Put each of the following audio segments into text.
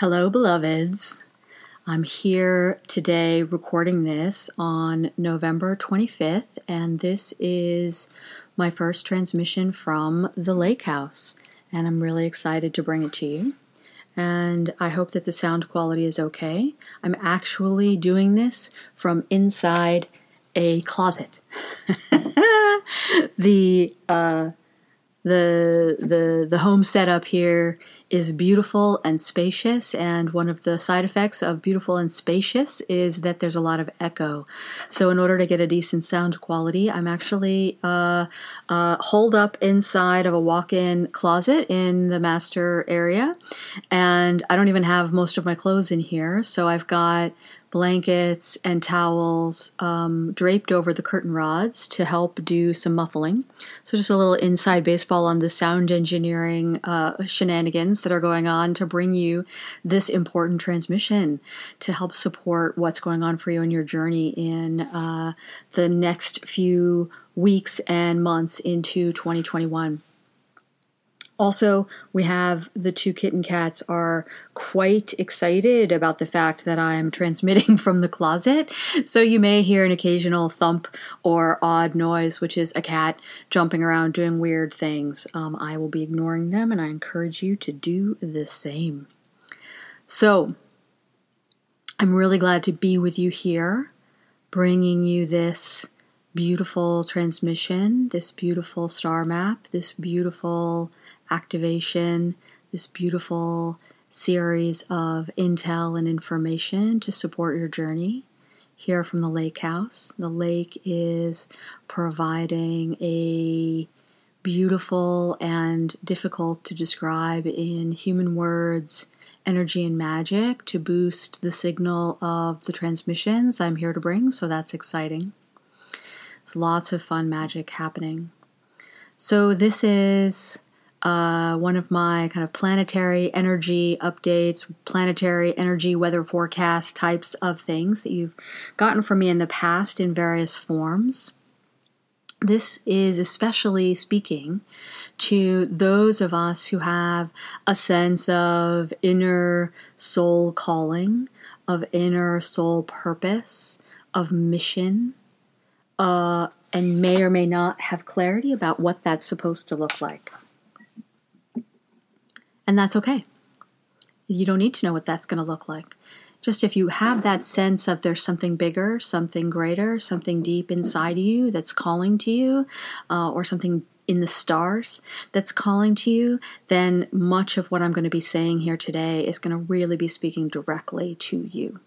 Hello, beloveds. I'm here today recording this on November 25th, and this is my first transmission from the lake house. And I'm really excited to bring it to you. And I hope that the sound quality is okay. I'm actually doing this from inside a closet. the uh, the the the home setup here is beautiful and spacious, and one of the side effects of beautiful and spacious is that there's a lot of echo. So, in order to get a decent sound quality, I'm actually uh, uh, holed up inside of a walk-in closet in the master area, and I don't even have most of my clothes in here. So I've got blankets and towels um, draped over the curtain rods to help do some muffling. So, just a little inside baseball on the sound engineering uh, shenanigans that are going on to bring you this important transmission to help support what's going on for you in your journey in uh, the next few weeks and months into 2021. Also, we have the two kitten cats are quite excited about the fact that I'm transmitting from the closet. So you may hear an occasional thump or odd noise, which is a cat jumping around doing weird things. Um, I will be ignoring them, and I encourage you to do the same. So, I'm really glad to be with you here, bringing you this beautiful transmission, this beautiful star map, this beautiful activation, this beautiful series of intel and information to support your journey here from the lake house. The lake is providing a beautiful and difficult to describe in human words energy and magic to boost the signal of the transmissions I'm here to bring, so that's exciting. There's lots of fun magic happening. So, this is uh, one of my kind of planetary energy updates, planetary energy weather forecast types of things that you've gotten from me in the past in various forms. This is especially speaking to those of us who have a sense of inner soul calling, of inner soul purpose, of mission, uh, and may or may not have clarity about what that's supposed to look like. And that's okay. You don't need to know what that's going to look like. Just if you have that sense of there's something bigger, something greater, something deep inside of you that's calling to you, uh, or something in the stars that's calling to you, then much of what I'm going to be saying here today is going to really be speaking directly to you.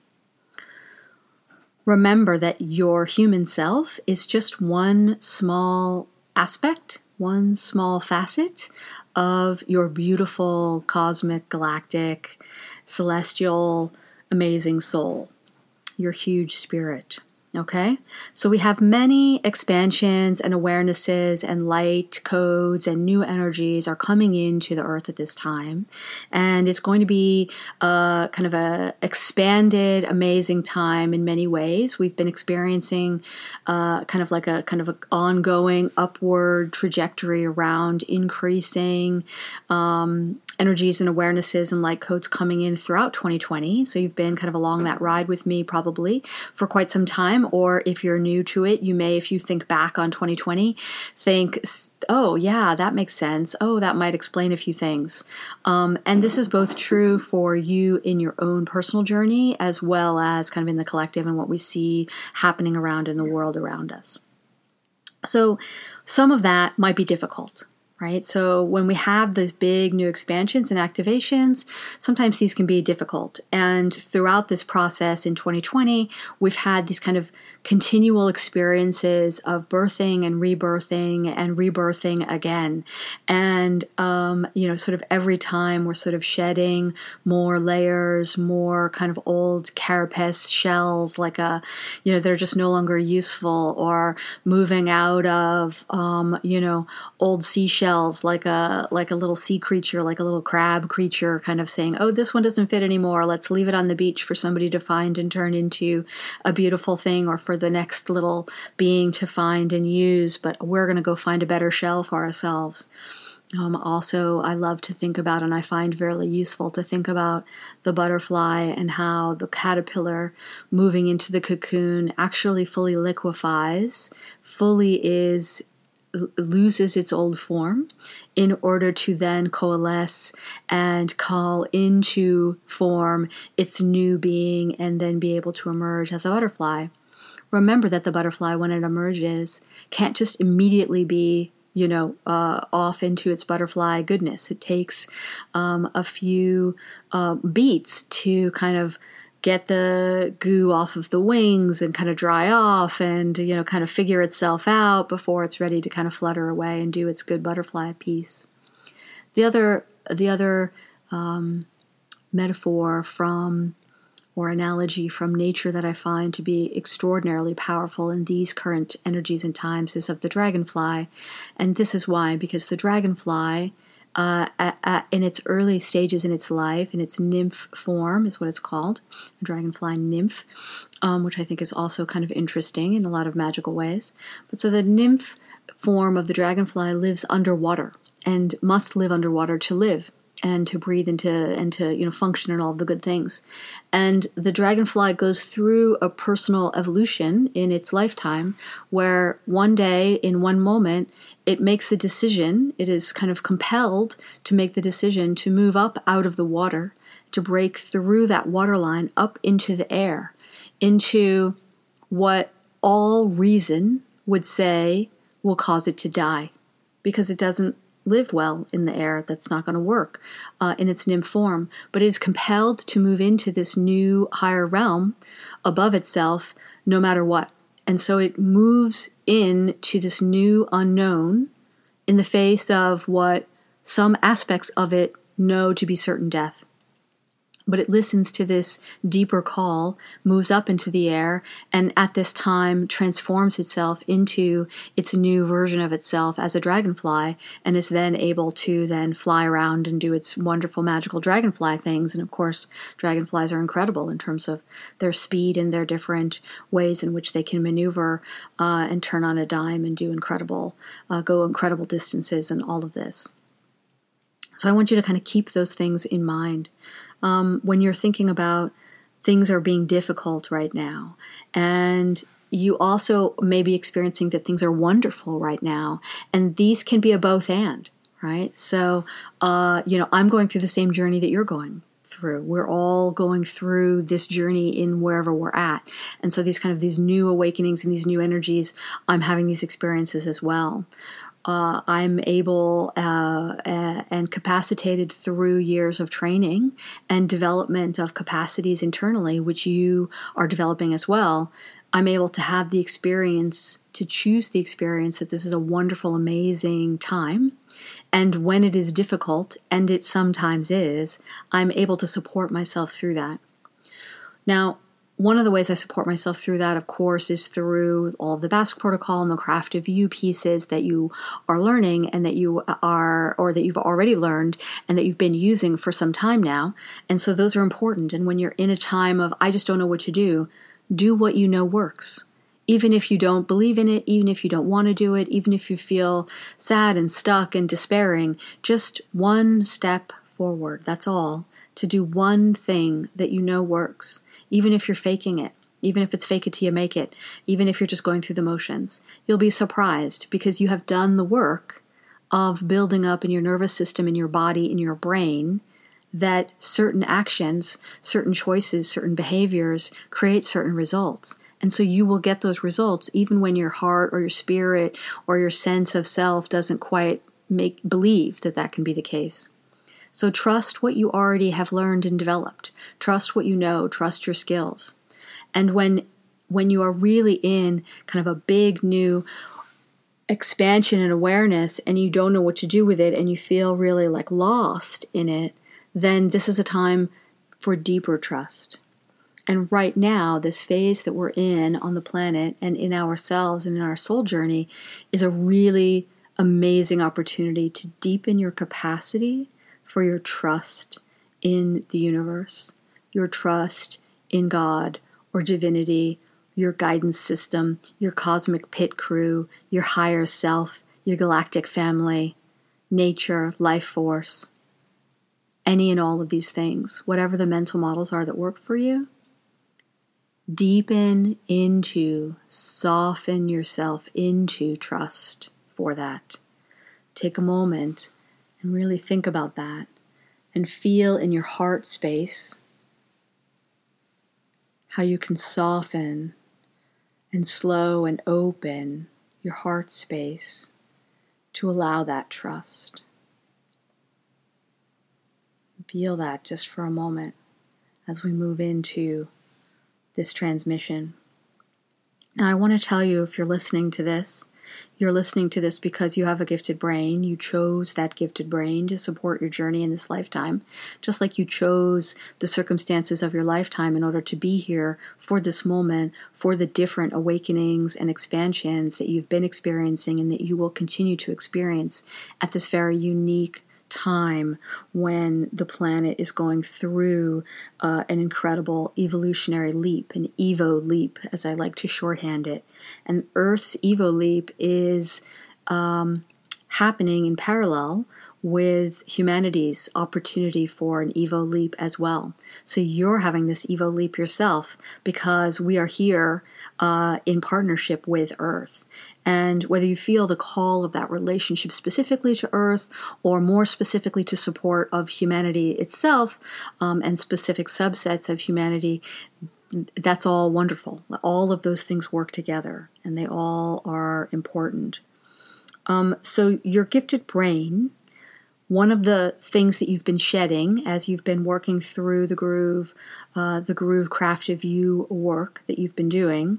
Remember that your human self is just one small aspect, one small facet of your beautiful cosmic, galactic, celestial, amazing soul, your huge spirit. Okay, so we have many expansions and awarenesses and light codes and new energies are coming into the earth at this time, and it's going to be a kind of a expanded, amazing time in many ways. We've been experiencing uh, kind of like a kind of an ongoing upward trajectory around increasing um, energies and awarenesses and light codes coming in throughout 2020. So you've been kind of along that ride with me probably for quite some time. Or if you're new to it, you may, if you think back on 2020, think, oh, yeah, that makes sense. Oh, that might explain a few things. Um, and this is both true for you in your own personal journey as well as kind of in the collective and what we see happening around in the world around us. So, some of that might be difficult right? So when we have these big new expansions and activations, sometimes these can be difficult. And throughout this process in 2020, we've had these kind of continual experiences of birthing and rebirthing and rebirthing again. And, um, you know, sort of every time we're sort of shedding more layers, more kind of old carapace shells, like a, you know, they're just no longer useful, or moving out of, um, you know, old seashells, like a like a little sea creature, like a little crab creature, kind of saying, "Oh, this one doesn't fit anymore. Let's leave it on the beach for somebody to find and turn into a beautiful thing, or for the next little being to find and use." But we're going to go find a better shell for ourselves. Um, also, I love to think about, and I find very useful to think about the butterfly and how the caterpillar moving into the cocoon actually fully liquefies, fully is loses its old form in order to then coalesce and call into form its new being and then be able to emerge as a butterfly. Remember that the butterfly, when it emerges, can't just immediately be you know, uh, off into its butterfly goodness. It takes um, a few uh, beats to kind of get the goo off of the wings and kind of dry off and, you know, kind of figure itself out before it's ready to kind of flutter away and do its good butterfly piece. The other, the other um, metaphor from or analogy from nature that I find to be extraordinarily powerful in these current energies and times is of the dragonfly. And this is why, because the dragonfly, uh, at, at, in its early stages in its life, in its nymph form, is what it's called, a dragonfly nymph, um, which I think is also kind of interesting in a lot of magical ways. But so the nymph form of the dragonfly lives underwater and must live underwater to live and to breathe and to and to you know function and all the good things. And the dragonfly goes through a personal evolution in its lifetime where one day in one moment it makes the decision it is kind of compelled to make the decision to move up out of the water to break through that waterline up into the air into what all reason would say will cause it to die. Because it doesn't live well in the air. That's not going to work uh, in its nymph form. But it is compelled to move into this new higher realm above itself no matter what. And so it moves in to this new unknown in the face of what some aspects of it know to be certain death but it listens to this deeper call, moves up into the air, and at this time transforms itself into its new version of itself as a dragonfly, and is then able to then fly around and do its wonderful magical dragonfly things. And of course, dragonflies are incredible in terms of their speed and their different ways in which they can maneuver uh, and turn on a dime and do incredible, uh, go incredible distances, and all of this. So I want you to kind of keep those things in mind um, when you're thinking about things are being difficult right now. And you also may be experiencing that things are wonderful right now. And these can be a both and right? So uh, you know i'm going through the same journey that you're going through. We're all going through this journey in wherever we're at. And so these kind of these new awakenings and these new energies i'm having these experiences as well uh, I'm able uh, and capacitated through years of training and development of capacities internally, which you are developing as well. I'm able to have the experience, to choose the experience that this is a wonderful, amazing time. And when it is difficult, and it sometimes is, I'm able to support myself through that. Now, one of the ways I support myself through that, of course, is through all of the Basque protocol and the craft of you pieces that you are learning and that you are, or that you've already learned and that you've been using for some time now. And so those are important. And when you're in a time of, I just don't know what to do, do what you know works. Even if you don't believe in it, even if you don't want to do it, even if you feel sad and stuck and despairing, just one step forward. That's all. To do one thing that you know works even if you're faking it, even if it's fake it till you make it, even if you're just going through the motions. You'll be surprised because you have done the work of building up in your nervous system, in your body, in your brain, that certain actions, certain choices, certain behaviors create certain results. And so you will get those results even when your heart or your spirit or your sense of self doesn't quite make believe that that can be the case. So trust what you already have learned and developed. Trust what you know, trust your skills. And when when you are really in kind of a big new expansion and awareness and you don't know what to do with it and you feel really like lost in it, then this is a time for deeper trust. And right now, this phase that we're in on the planet and in ourselves and in our soul journey is a really amazing opportunity to deepen your capacity for your trust in the universe, your trust in God or divinity, your guidance system, your cosmic pit crew, your higher self, your galactic family, nature, life force, any and all of these things, whatever the mental models are that work for you, deepen into, soften yourself into trust for that. Take a moment and really think about that and feel in your heart space how you can soften and slow and open your heart space to allow that trust. Feel that just for a moment as we move into this transmission. Now, I want to tell you if you're listening to this you're listening to this because you have a gifted brain. You chose that gifted brain to support your journey in this lifetime, just like you chose the circumstances of your lifetime in order to be here for this moment, for the different awakenings and expansions that you've been experiencing and that you will continue to experience at this very unique time when the planet is going through uh, an incredible evolutionary leap, an Evo leap, as I like to shorthand it. And Earth's Evo leap is um, happening in parallel with humanity's opportunity for an Evo leap as well. So you're having this Evo leap yourself because we are here uh, in partnership with Earth. And whether you feel the call of that relationship specifically to Earth or more specifically to support of humanity itself um, and specific subsets of humanity, that's all wonderful. All of those things work together and they all are important. Um, so, your gifted brain one of the things that you've been shedding as you've been working through the groove, uh, the groove craft of you work that you've been doing,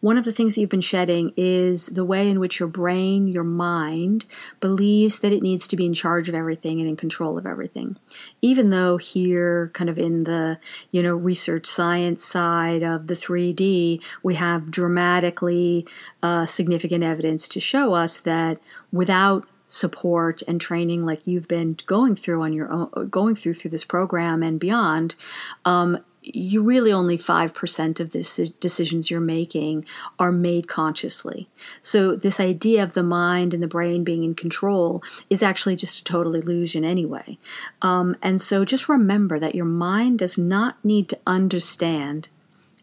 one of the things that you've been shedding is the way in which your brain, your mind, believes that it needs to be in charge of everything and in control of everything. Even though here, kind of in the you know research science side of the 3D, we have dramatically uh, significant evidence to show us that without support and training like you've been going through on your own going through through this program and beyond um, you really only 5% of the decisions you're making are made consciously. So, this idea of the mind and the brain being in control is actually just a total illusion anyway. Um, and so, just remember that your mind does not need to understand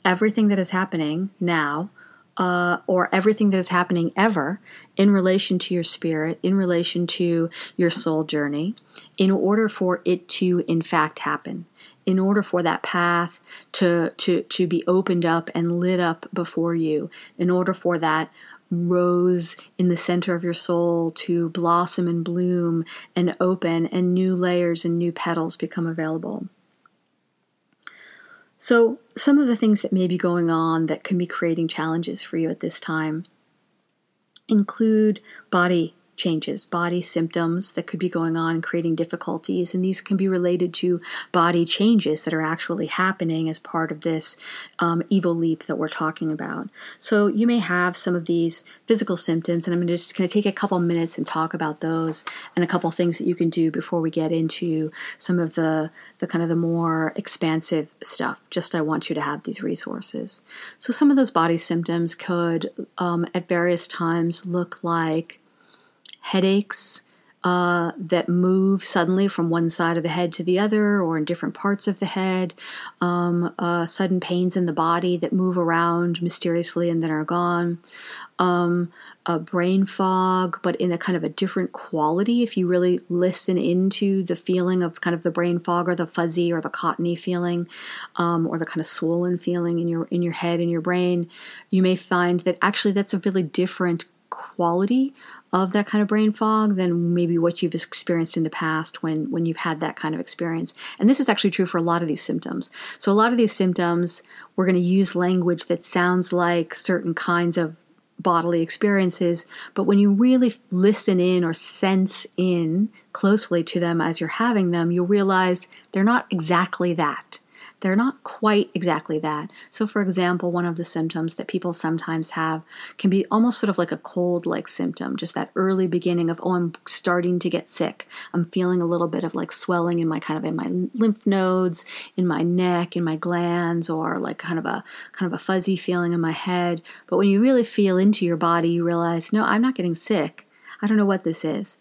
everything that is happening now uh, or everything that is happening ever in relation to your spirit, in relation to your soul journey, in order for it to in fact happen, in order for that path to, to, to be opened up and lit up before you, in order for that rose in the center of your soul to blossom and bloom and open and new layers and new petals become available. So, some of the things that may be going on that can be creating challenges for you at this time include body changes, body symptoms that could be going on and creating difficulties. And these can be related to body changes that are actually happening as part of this um, Evo leap that we're talking about. So you may have some of these physical symptoms, and I'm just going to take a couple minutes and talk about those and a couple things that you can do before we get into some of the, the kind of the more expansive stuff. Just I want you to have these resources. So some of those body symptoms could um, at various times look like headaches uh, that move suddenly from one side of the head to the other or in different parts of the head, um, uh, sudden pains in the body that move around mysteriously and then are gone, um, a brain fog, but in a kind of a different quality. If you really listen into the feeling of kind of the brain fog or the fuzzy or the cottony feeling, um, or the kind of swollen feeling in your in your head and your brain, you may find that actually that's a really different quality of that kind of brain fog than maybe what you've experienced in the past when when you've had that kind of experience. And this is actually true for a lot of these symptoms. So a lot of these symptoms we're going to use language that sounds like certain kinds of bodily experiences, but when you really listen in or sense in closely to them as you're having them, you'll realize they're not exactly that they're not quite exactly that. So, for example, one of the symptoms that people sometimes have can be almost sort of like a cold like symptom, just that early beginning of, oh, I'm starting to get sick. I'm feeling a little bit of like swelling in my kind of in my lymph nodes, in my neck, in my glands, or like kind of a kind of a fuzzy feeling in my head. But when you really feel into your body, you realize, no, I'm not getting sick. I don't know what this is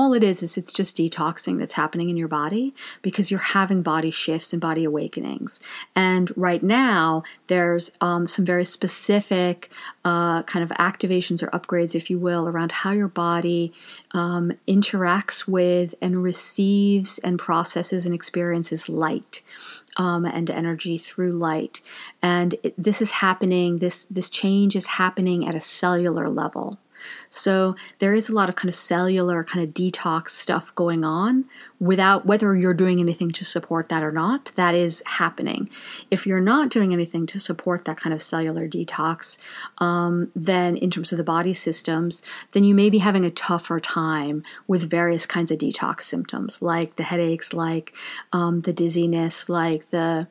all it is is it's just detoxing that's happening in your body because you're having body shifts and body awakenings. And right now, there's um, some very specific uh, kind of activations or upgrades, if you will, around how your body um, interacts with and receives and processes and experiences light um, and energy through light. And it, this is happening. This this change is happening at a cellular level. So there is a lot of kind of cellular kind of detox stuff going on without whether you're doing anything to support that or not, that is happening. If you're not doing anything to support that kind of cellular detox, um, then in terms of the body systems, then you may be having a tougher time with various kinds of detox symptoms, like the headaches, like um, the dizziness, like the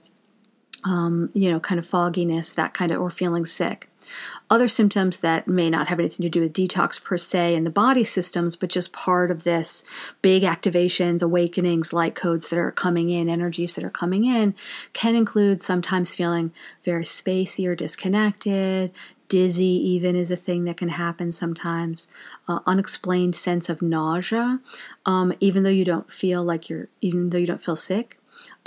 um, you know, kind of fogginess, that kind of, or feeling sick other symptoms that may not have anything to do with detox per se in the body systems, but just part of this big activations, awakenings, light codes that are coming in, energies that are coming in, can include sometimes feeling very spacey or disconnected. Dizzy, even, is a thing that can happen sometimes. Uh, unexplained sense of nausea, um, even though you don't feel like you're, even though you don't feel sick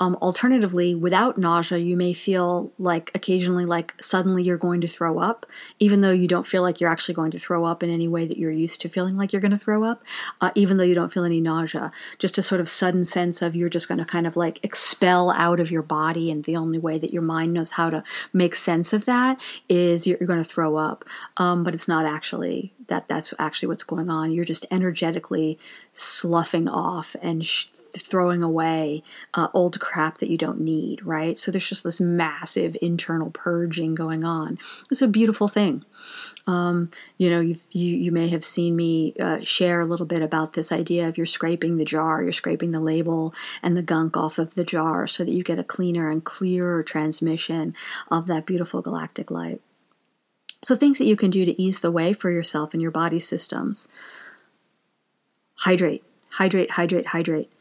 um, alternatively, without nausea, you may feel like occasionally, like suddenly you're going to throw up, even though you don't feel like you're actually going to throw up in any way that you're used to feeling like you're going to throw up, uh, even though you don't feel any nausea. Just a sort of sudden sense of you're just going to kind of like expel out of your body, and the only way that your mind knows how to make sense of that is you're, you're going to throw up. Um, but it's not actually that that's actually what's going on. You're just energetically sloughing off and sh- throwing away uh, old crap that you don't need, right? So there's just this massive internal purging going on. It's a beautiful thing. Um, you know, you you may have seen me uh, share a little bit about this idea of you're scraping the jar, you're scraping the label and the gunk off of the jar so that you get a cleaner and clearer transmission of that beautiful galactic light. So, things that you can do to ease the way for yourself and your body systems hydrate, hydrate, hydrate, hydrate.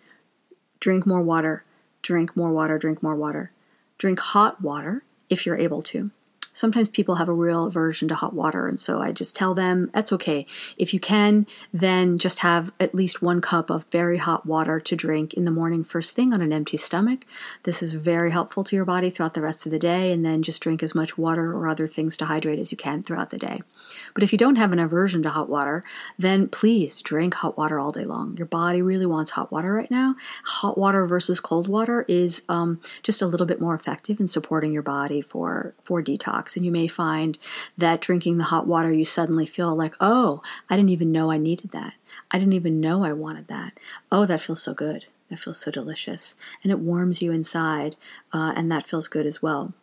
Drink more water, drink more water, drink more water. Drink hot water if you're able to sometimes people have a real aversion to hot water. And so I just tell them that's okay. If you can, then just have at least one cup of very hot water to drink in the morning, first thing on an empty stomach. This is very helpful to your body throughout the rest of the day. And then just drink as much water or other things to hydrate as you can throughout the day. But if you don't have an aversion to hot water, then please drink hot water all day long. Your body really wants hot water right now. Hot water versus cold water is um, just a little bit more effective in supporting your body for, for detox. And you may find that drinking the hot water, you suddenly feel like, oh, I didn't even know I needed that. I didn't even know I wanted that. Oh, that feels so good. That feels so delicious. And it warms you inside, uh, and that feels good as well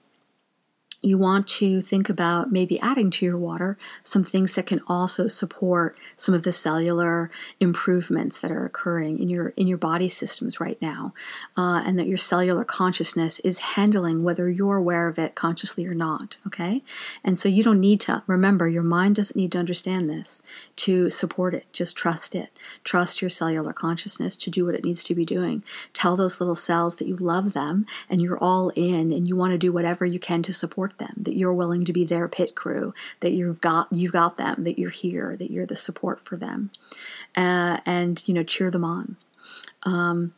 you want to think about maybe adding to your water some things that can also support some of the cellular improvements that are occurring in your in your body systems right now uh, and that your cellular consciousness is handling whether you're aware of it consciously or not okay? And so you don't need to remember your mind doesn't need to understand this to support it. Just trust it. Trust your cellular consciousness to do what it needs to be doing. Tell those little cells that you love them and you're all in and you want to do whatever you can to support support them, that you're willing to be their pit crew, that you've got you've got them, that you're here, that you're the support for them, uh, and you know cheer them on. Um,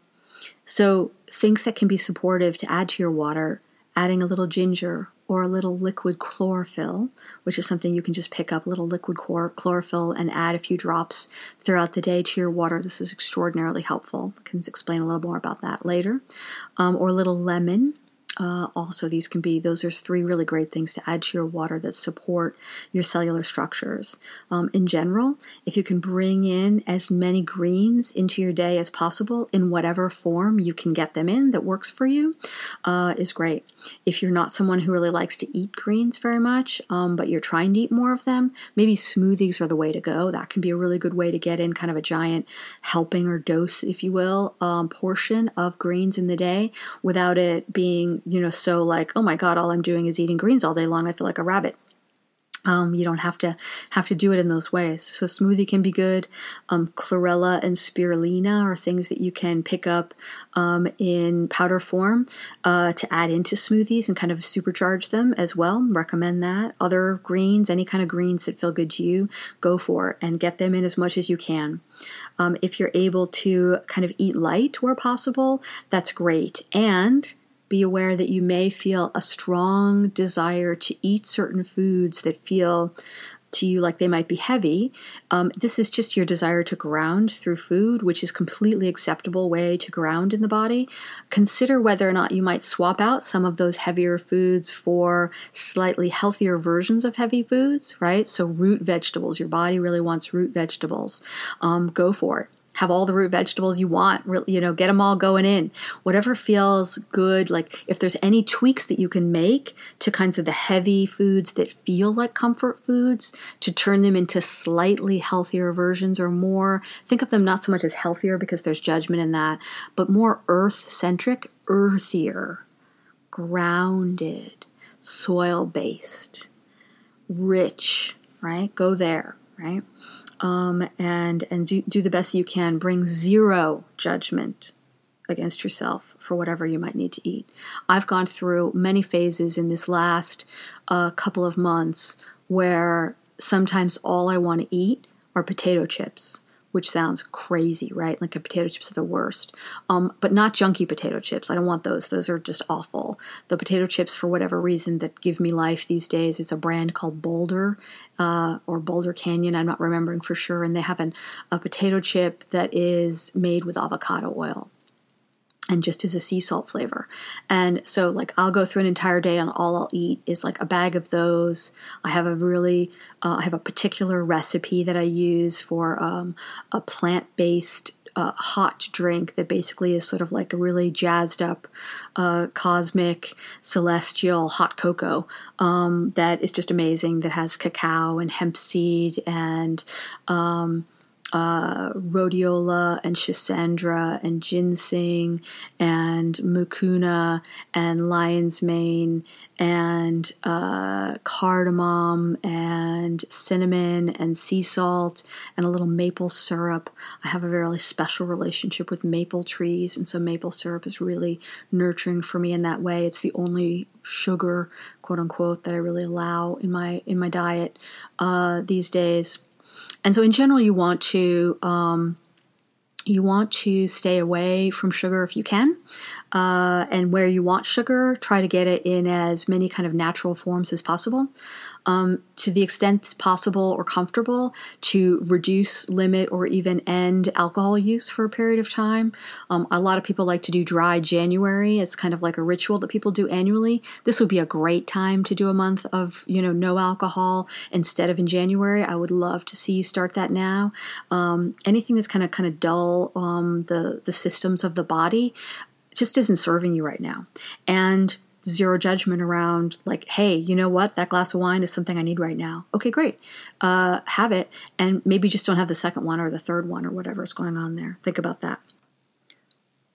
so things that can be supportive to add to your water, adding a little ginger or a little liquid chlorophyll, which is something you can just pick up, a little liquid chlorophyll, and add a few drops throughout the day to your water. This is extraordinarily helpful. I can explain a little more about that later. Um, or a little lemon uh, also, these can be, those are three really great things to add to your water that support your cellular structures. Um, in general, if you can bring in as many greens into your day as possible in whatever form you can get them in that works for you, uh, is great. If you're not someone who really likes to eat greens very much, um, but you're trying to eat more of them, maybe smoothies are the way to go. That can be a really good way to get in kind of a giant helping or dose, if you will, um, portion of greens in the day without it being, you know, so like, oh my God, all I'm doing is eating greens all day long. I feel like a rabbit. Um, you don't have to have to do it in those ways. So smoothie can be good. Um, chlorella and spirulina are things that you can pick up um, in powder form uh, to add into smoothies and kind of supercharge them as well. Recommend that. Other greens, any kind of greens that feel good to you, go for it and get them in as much as you can. Um, if you're able to kind of eat light where possible, that's great. And be aware that you may feel a strong desire to eat certain foods that feel to you like they might be heavy. Um, this is just your desire to ground through food, which is completely acceptable way to ground in the body. Consider whether or not you might swap out some of those heavier foods for slightly healthier versions of heavy foods, right? So root vegetables, your body really wants root vegetables. Um, go for it have all the root vegetables you want really, you know get them all going in. Whatever feels good like if there's any tweaks that you can make to kinds of the heavy foods that feel like comfort foods to turn them into slightly healthier versions or more think of them not so much as healthier because there's judgment in that but more earth centric earthier grounded soil based rich right? Go there right um, and and do, do the best you can. Bring zero judgment against yourself for whatever you might need to eat. I've gone through many phases in this last uh, couple of months where sometimes all I want to eat are potato chips which sounds crazy, right? Like potato chips are the worst. Um, but not junky potato chips. I don't want those. Those are just awful. The potato chips, for whatever reason, that give me life these days is a brand called Boulder uh, or Boulder Canyon. I'm not remembering for sure. And they have an, a potato chip that is made with avocado oil and just as a sea salt flavor. And so, like, I'll go through an entire day and all I'll eat is like a bag of those. I have a really, uh, I have a particular recipe that I use for um, a plant based uh, hot drink that basically is sort of like a really jazzed up, uh, cosmic, celestial hot cocoa um, that is just amazing. That has cacao and hemp seed and um, uh, rhodiola and schisandra and ginseng and mucuna and lion's mane and uh, cardamom and cinnamon and sea salt and a little maple syrup. I have a very special relationship with maple trees, and so maple syrup is really nurturing for me in that way. It's the only sugar, quote unquote, that I really allow in my in my diet uh, these days. And so, in general, you want to um, you want to stay away from sugar if you can. Uh, and where you want sugar, try to get it in as many kind of natural forms as possible um, to the extent possible or comfortable to reduce, limit, or even end alcohol use for a period of time. Um, a lot of people like to do dry January. It's kind of like a ritual that people do annually. This would be a great time to do a month of you know no alcohol instead of in January. I would love to see you start that now. Um, anything that's kind of kind of dull um, the the systems of the body just isn't serving you right now, and zero judgment around like hey you know what? That glass of wine is something i need right now. Okay great. Uh, have it. And maybe just don't have the second one or the third one or whatever is going on there. Think about that.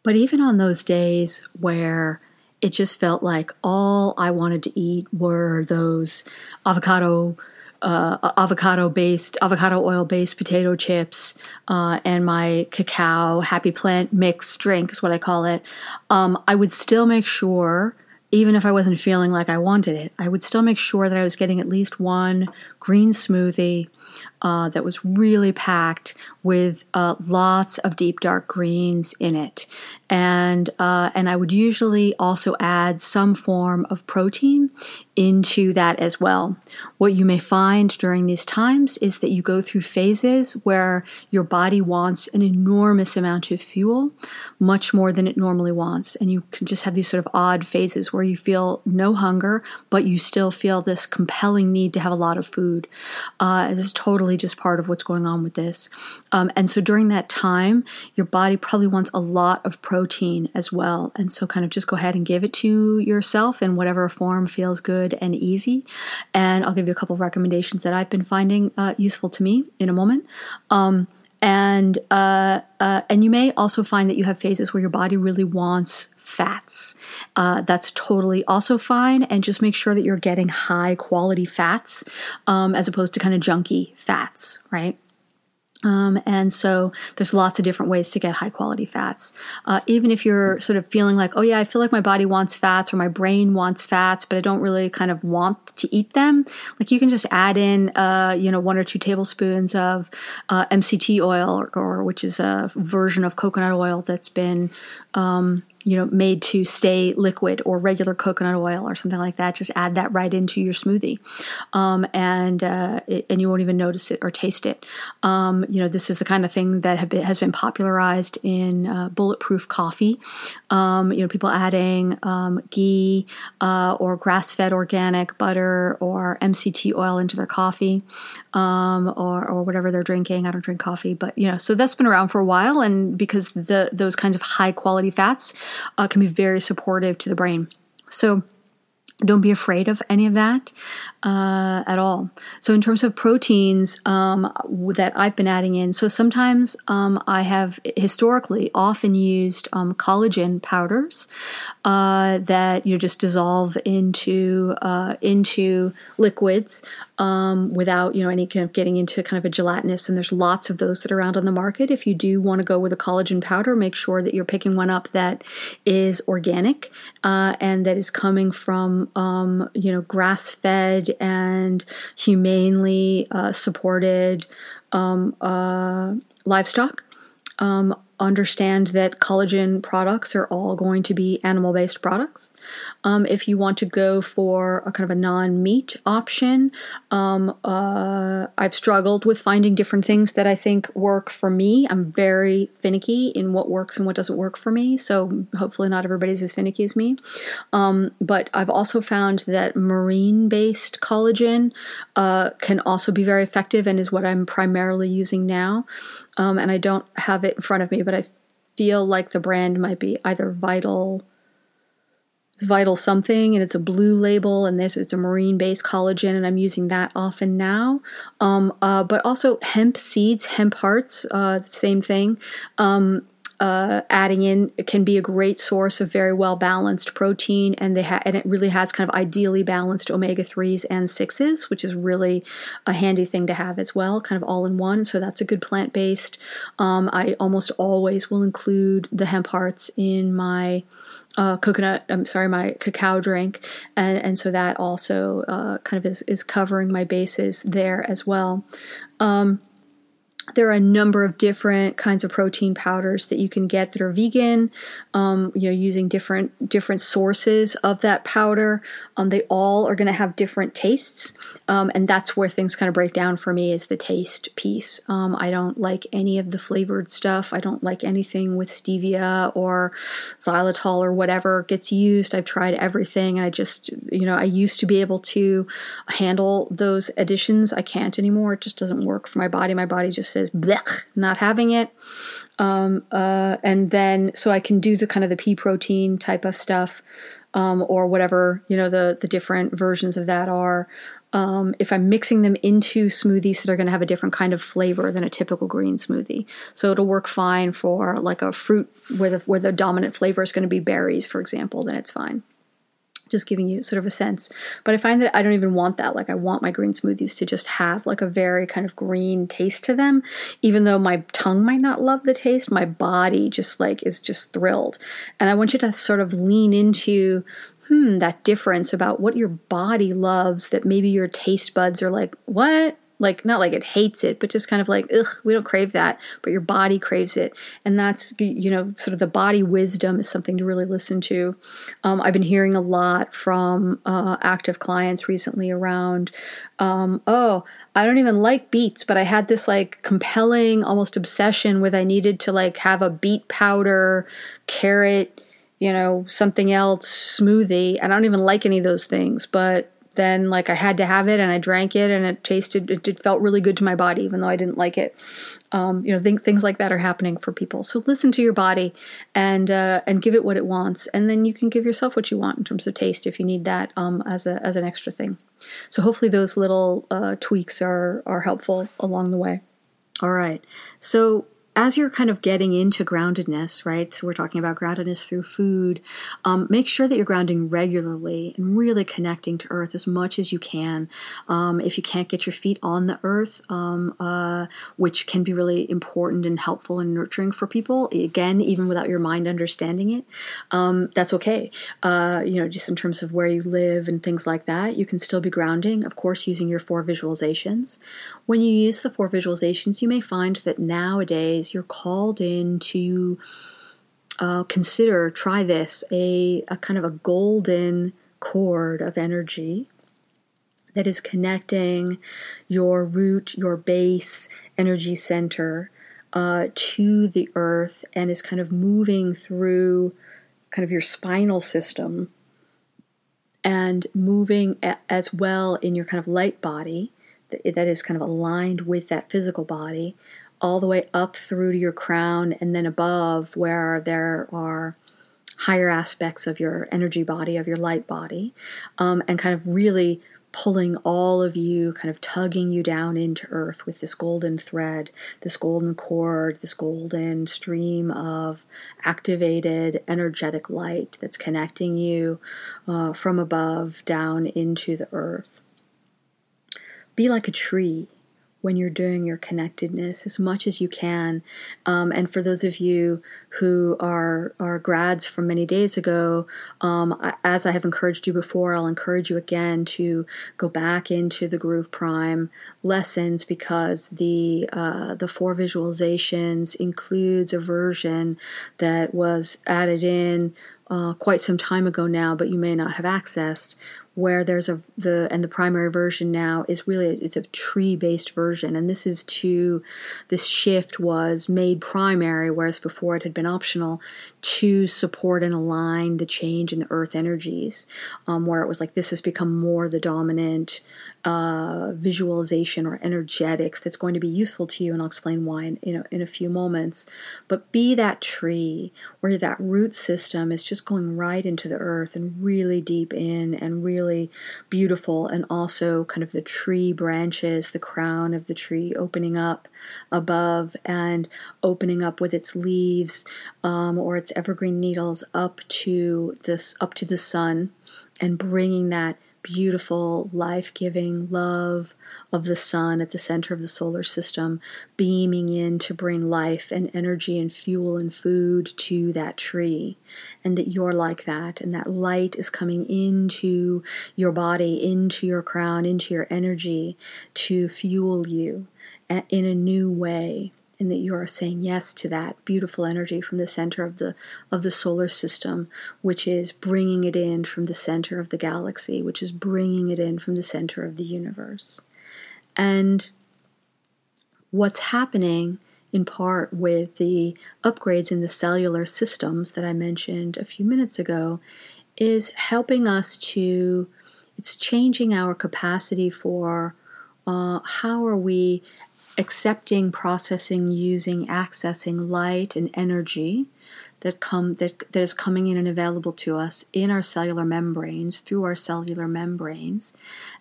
But even on those days where it just felt like all i wanted to eat were those avocado uh, avocado based avocado oil based potato chips uh, and my cacao happy plant mixed drink is what i call it um, i would still make sure even if I wasn't feeling like I wanted it, I would still make sure that I was getting at least one green smoothie uh, that was really packed with uh, lots of deep dark greens in it, and uh, and I would usually also add some form of protein into that as well. What you may find during these times is that you go through phases where your body wants an enormous amount of fuel, much more than it normally wants, and you can just have these sort of odd phases where you feel no hunger, but you still feel this compelling need to have a lot of food. Uh, totally just part of what's going on with this. Um, and so during that time, your body probably wants a lot of protein as well. And so kind of just go ahead and give it to yourself in whatever form feels good and easy. And I'll give you a couple of recommendations that I've been finding uh, useful to me in a moment. Um, and uh, uh, and you may also find that you have phases where your body really wants fats. Uh, that's totally also fine, and just make sure that you're getting high quality fats um, as opposed to kind of junky fats, right? Um, and so there's lots of different ways to get high quality fats. Uh, even if you're sort of feeling like, oh yeah, I feel like my body wants fats or my brain wants fats, but I don't really kind of want to eat them, like you can just add in, uh, you know, one or two tablespoons of uh, MCT oil, or, or, which is a version of coconut oil that's been um, you know, made to stay liquid or regular coconut oil or something like that. Just add that right into your smoothie, um, and uh, it, and you won't even notice it or taste it. Um, you know, this is the kind of thing that been, has been popularized in uh, bulletproof coffee. Um, you know, people adding um, ghee uh, or grass-fed organic butter or MCT oil into their coffee um, or or whatever they're drinking. I don't drink coffee, but you know, so that's been around for a while, and because the those kinds of high quality fats uh, can be very supportive to the brain. So don't be afraid of any of that uh, at all. So, in terms of proteins um, that I've been adding in, so sometimes um, I have historically often used um, collagen powders uh, that you just dissolve into uh, into liquids um, without you know any kind of getting into kind of a gelatinous. And there's lots of those that are around on the market. If you do want to go with a collagen powder, make sure that you're picking one up that is organic uh, and that is coming from um, you know grass fed and humanely uh, supported um, uh, livestock. Um, understand that collagen products are all going to be animal based products. Um, if you want to go for a kind of a non meat option, um, uh, I've struggled with finding different things that I think work for me. I'm very finicky in what works and what doesn't work for me, so hopefully not everybody's as finicky as me. Um, but I've also found that marine based collagen uh, can also be very effective and is what I'm primarily using now um, and I don't have it in front of me, but I feel like the brand might be either Vital. It's Vital something, and it's a blue label, and this it's a marine-based collagen, and I'm using that often now. Um, uh, but also hemp seeds, hemp hearts, uh, same thing. Um, uh, adding in can be a great source of very well balanced protein, and they ha- and it really has kind of ideally balanced omega threes and sixes, which is really a handy thing to have as well, kind of all in one. So that's a good plant based. Um, I almost always will include the hemp hearts in my uh, coconut. I'm sorry, my cacao drink, and and so that also uh, kind of is is covering my bases there as well. Um, there are a number of different kinds of protein powders that you can get that are vegan um, you know using different different sources of that powder. Um, they all are going to have different tastes um, and that's where things kind of break down for me is the taste piece. Um, i don't like any of the flavored stuff. I don't like anything with stevia or xylitol or whatever gets used. I've tried everything. And i just you know i used to be able to handle those additions. I can't anymore. It just doesn't work for my body. My body just says blech, not having it. Um, uh, and then so I can do the kind of the pea protein type of stuff, um, or whatever you know the the different versions of that are. Um, if I'm mixing them into smoothies that are going to have a different kind of flavor than a typical green smoothie, so it'll work fine for like a fruit where the where the dominant flavor is going to be berries, for example. Then it's fine just giving you sort of a sense. But I find that I don't even want that. Like I want my green smoothies to just have like a very kind of green taste to them. Even though my tongue might not love the taste, my body just like is just thrilled. And I want you to sort of lean into hmm, that difference about what your body loves that maybe your taste buds are like, what? Like not like it hates it but just kind of like ugh we don't crave that but your body craves it. And that's you know sort of the body wisdom is something to really listen to. Um, i've been hearing a lot from uh, active clients recently around um, oh i don't even like beets but i had this like compelling almost obsession with i needed to like have a beet powder carrot you know something else smoothie i don't even like any of those things but then like I had to have it and I drank it and it tasted it, it felt really good to my body even though I didn't like it. Um, you know, things like that are happening for people. So listen to your body and uh, and give it what it wants, and then you can give yourself what you want in terms of taste if you need that um, as a as an extra thing. So hopefully those little uh, tweaks are are helpful along the way. All right, so as you're kind of getting into groundedness, right? So we're talking about groundedness through food. Um, make sure that you're grounding regularly and really connecting to earth as much as you can. Um, if you can't get your feet on the earth, um, uh, which can be really important and helpful and nurturing for people, again, even without your mind understanding it, um, that's okay. Uh, you know, just in terms of where you live and things like that, you can still be grounding, of course, using your four visualizations. When you use the four visualizations, you may find that nowadays you're called in to uh, consider, try this, a, a kind of a golden cord of energy that is connecting your root, your base energy center uh, to the earth and is kind of moving through kind of your spinal system and moving a- as well in your kind of light body that is kind of aligned with that physical body, all the way up through to your crown and then above where there are higher aspects of your energy body, of your light body, um, and kind of really pulling all of you, kind of tugging you down into earth with this golden thread, this golden cord, this golden stream of activated energetic light that's connecting you uh, from above down into the earth be like a tree when you're doing your connectedness as much as you can. Um, and for those of you who are are grads from many days ago, um, as I have encouraged you before, I'll encourage you again to go back into the Groove Prime lessons because the uh, the four visualizations includes a version that was added in uh, quite some time ago now, but you may not have accessed, where there's a the and the primary version now is really it's a tree based version. And this is to this shift was made primary whereas before it had been optional to support and align the change in the earth energies um, where it was like this has become more the dominant uh, visualization or energetics that's going to be useful to you, and I'll explain why in, you know, in a few moments. But be that tree where that root system is just going right into the earth and really deep in and really beautiful, and also kind of the tree branches, the crown of the tree opening up above and opening up with its leaves um, or its evergreen needles up to this up to the sun and bringing that beautiful, life giving love of the sun at the center of the solar system, beaming in to bring life and energy and fuel and food to that tree. And that you're like that, and that light is coming into your body, into your crown, into your energy to fuel you in a new way and that you are saying yes to that beautiful energy from the center of the of the solar system which is bringing it in from the center of the galaxy which is bringing it in from the center of the universe. And what's happening in part with the upgrades in the cellular systems that I mentioned a few minutes ago is helping us to it's changing our capacity for uh, how are we accepting, processing, using, accessing light and energy that come that, that is coming in and available to us in our cellular membranes through our cellular membranes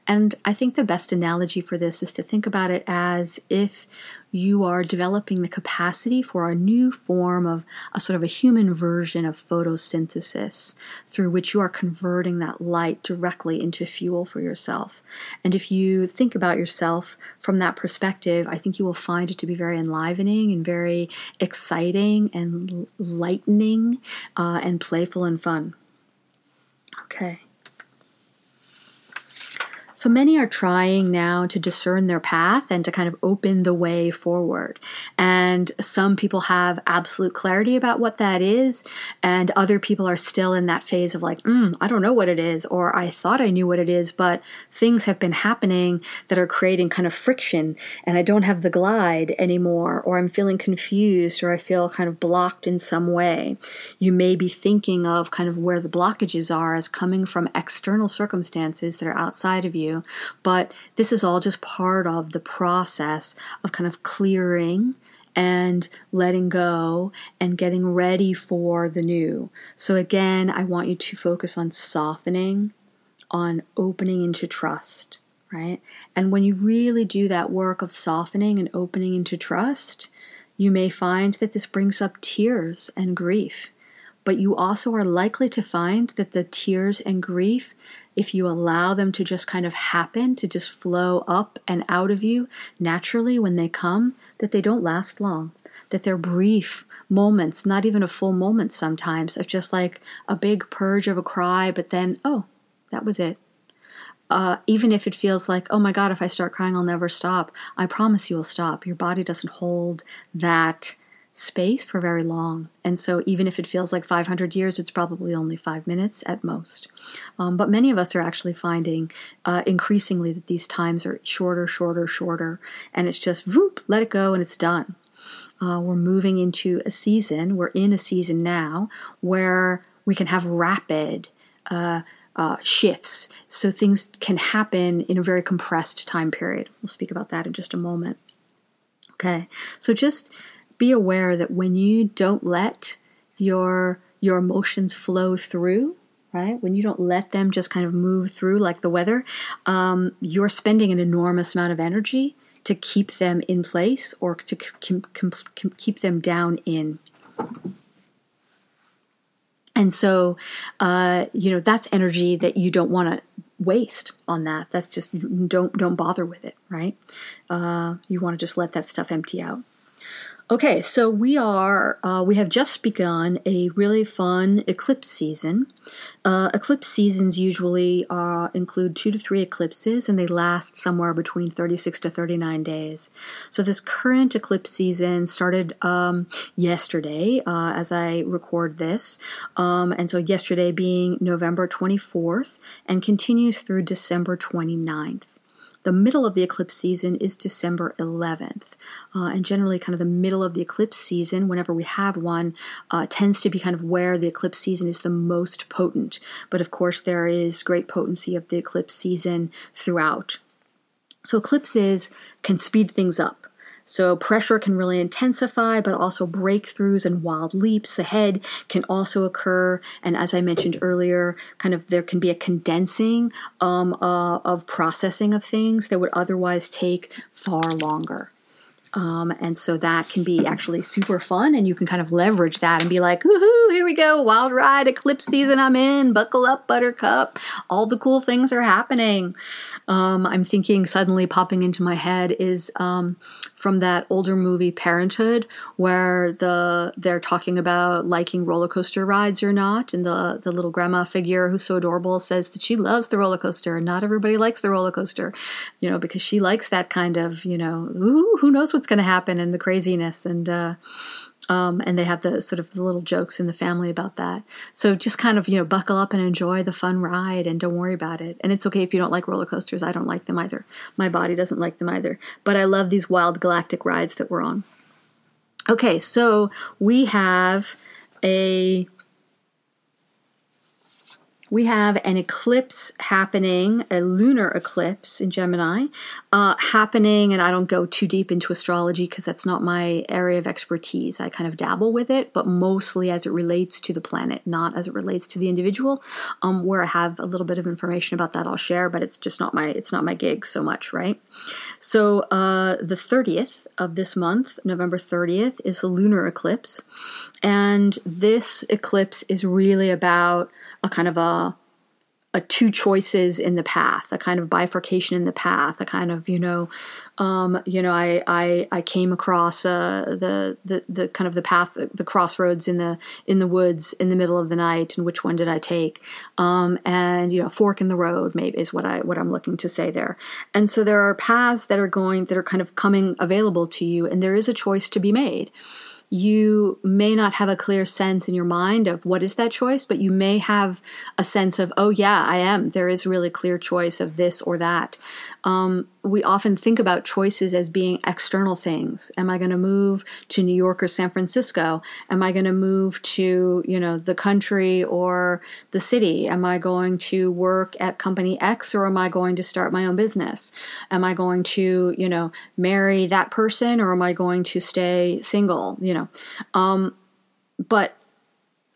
and I think the best analogy for this is to think about it as if you are developing the capacity for a new form of a sort of a human version of photosynthesis through which you are converting that light directly into fuel for yourself. And if you think about yourself from that perspective, I think you will find it to be very enlivening and very exciting and lightening uh, and playful and fun. Okay. So many are trying now to discern their path and to kind of open the way forward. And some people have absolute clarity about what that is, and other people are still in that phase of like, mm, I don't know what it is, or I thought I knew what it is, but things have been happening that are creating kind of friction, and I don't have the glide anymore, or I'm feeling confused, or I feel kind of blocked in some way. You may be thinking of kind of where the blockages are as coming from external circumstances that are outside of you but this is all just part of the process of kind of clearing and letting go and getting ready for the new. So, again, I want you to focus on softening, on opening into trust, right? And when you really do that work of softening and opening into trust, You may find that this brings up tears and grief, but you also are likely to find that the tears and grief, if you allow them to just kind of happen, to just flow up and out of you naturally when they come, that they don't last long, that they're brief moments, not even a full moment sometimes, of just like a big purge of a cry, but then, oh, that was it. Uh, even if it feels like, oh my God, if I start crying, I'll never stop, I promise you will stop. Your body doesn't hold that space for very long. And so, even if it feels like 500 years, it's probably only five minutes at most. Um, but many of us are actually finding uh, increasingly that these times are shorter, shorter, shorter. And it's just, whoop, let it go, and it's done. Uh, we're moving into a season, we're in a season now where we can have rapid. Uh, uh, shifts. So things can happen in a very compressed time period. We'll speak about that in just a moment. Okay, so just be aware that when you don't let your your emotions flow through, right? When you don't let them just kind of move through like the weather, um, you're spending an enormous amount of energy to keep them in place or to keep them down in. And so, uh, you know, that's energy that you don't want to waste on that. That's just don't don't bother with it, right? Uh, you want to just let that stuff empty out. Okay, so we are uh, we have just begun a really fun eclipse season. Uh, eclipse seasons usually uh, include two to three eclipses, and they last somewhere between thirty six to thirty nine days. So this current eclipse season started um, yesterday, uh, as I record this, um, and so yesterday being November twenty fourth, and continues through December 29th. The middle of the eclipse season is December 11th. Uh, and generally, kind of the middle of the eclipse season, whenever we have one, uh, tends to be kind of where the eclipse season is the most potent. But of course, there is great potency of the eclipse season throughout. So, eclipses can speed things up. So pressure can really intensify, but also breakthroughs and wild leaps ahead can also occur. And as I mentioned earlier, kind of there can be a condensing um, uh, of processing of things that would otherwise take far longer. Um, and so that can be actually super fun, and you can kind of leverage that and be like, woohoo, here we go, wild ride, eclipse season, I'm in, buckle up, buttercup. All the cool things are happening. Um, I'm thinking suddenly popping into my head is um, from that older movie Parenthood, where the they're talking about liking roller coaster rides or not, and the the little grandma figure who's so adorable says that she loves the roller coaster, and not everybody likes the roller coaster, you know, because she likes that kind of, you know, ooh, who knows what's going to happen and the craziness and. Uh, um, and they have the sort of little jokes in the family about that. So just kind of you know buckle up and enjoy the fun ride, and don't worry about it. And it's okay if you don't like roller coasters. I don't like them either. My body doesn't like them either. But I love these wild galactic rides that we're on. Okay, so we have a we have an eclipse happening, a lunar eclipse in Gemini uh, happening, and I don't go too deep into astrology because that's not my area of expertise. I kind of dabble with it, but mostly as it relates to the planet, not as it relates to the individual. Um, where I have a little bit of information about that, I'll share, but it's just not my it's not my gig so much, right? So uh, the thirtieth of this month, November thirtieth, is a lunar eclipse, and this eclipse is really about a kind of a a two choices in the path, a kind of bifurcation in the path, a kind of you know, um, you know, I I, I came across uh, the the the kind of the path, the crossroads in the in the woods in the middle of the night, and which one did I take? Um, and you know, fork in the road maybe is what I what I'm looking to say there. And so there are paths that are going that are kind of coming available to you, and there is a choice to be made you may not have a clear sense in your mind of what is that choice, but you may have a sense of, oh, yeah, I am. There is really clear choice of this or that. Um, we often think about choices as being external things. Am I going to move to New York or San Francisco? Am I going to move to, you know, the country or the city? Am I going to work at company X or am I going to start my own business? Am I going to, you know, marry that person or am I going to stay single? You know, um, but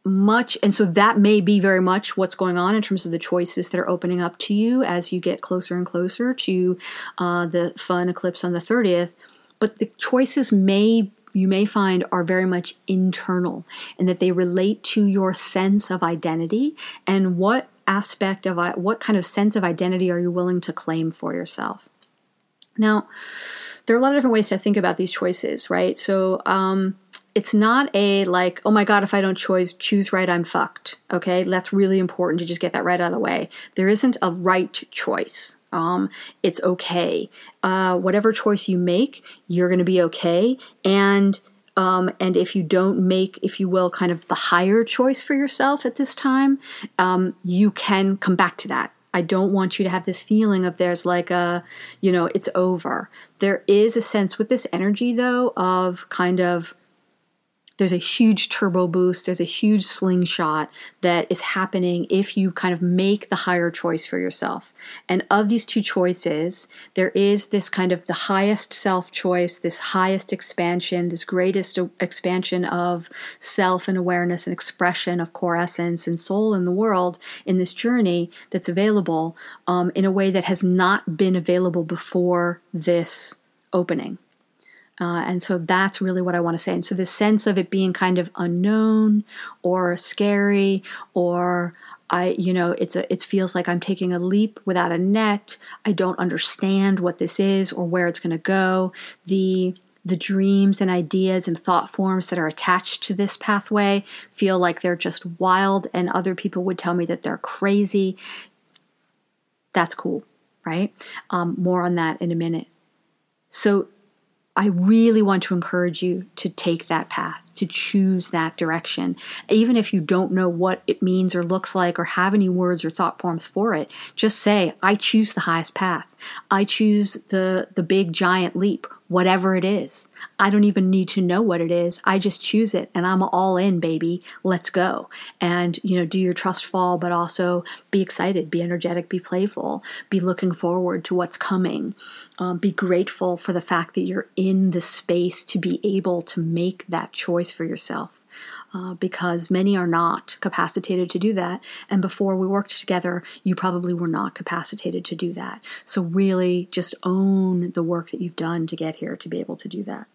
much and so that may be very much what's going on in terms of the choices that are opening up to you as you get closer and closer to uh, the fun eclipse on the 30th but the choices may you may find are very much internal and that they relate to your sense of identity and what aspect of what kind of sense of identity are you willing to claim for yourself. Now, there are a lot of different ways to think about these choices, right? So, um, it's not a like, oh my God, if I don't choose choose right, I'm fucked. Okay, that's really important to just get that right out of the way. There isn't a right choice. Um, it's okay. Uh, whatever choice you make, you're going to be okay. And um, and if you don't make, if you will, kind of the higher choice for yourself at this time, um, you can come back to that. I don't want you to have this feeling of there's like a, you know, it's over. There is a sense with this energy, though, of kind of there's a huge turbo boost, there's a huge slingshot that is happening if you kind of make the higher choice for yourself. And of these two choices, there is this kind of the highest self choice, this highest expansion, this greatest expansion of self and awareness and expression of core essence and soul in the world in this journey that's available um, in a way that has not been available before this opening. Uh, and so that's really what I want to say. And so this sense of it being kind of unknown or scary or I, you know, it's a, it feels like I'm taking a leap without a net. I don't understand what this is or where it's going to go. The, the dreams and ideas and thought forms that are attached to this pathway feel like they're just wild, and other people would tell me that they're crazy. That's cool, right? Um, more on that in a minute. So, I really want to encourage you to take that path, to choose that direction. Even if you don't know what it means or looks like or have any words or thought forms for it, just say, I choose the highest path. I choose the, the big giant leap whatever it is. I don't even need to know what it is. I just choose it and I'm all in, baby. Let's go. And, you know, do your trust fall, but also be excited, be energetic, be playful, be looking forward to what's coming. Um, be grateful for the fact that you're in the space to be able to make that choice for yourself uh, because many are not capacitated to do that. And before we worked together, you probably were not capacitated to do that. So, really, just own the work that you've done to get here to be able to do that.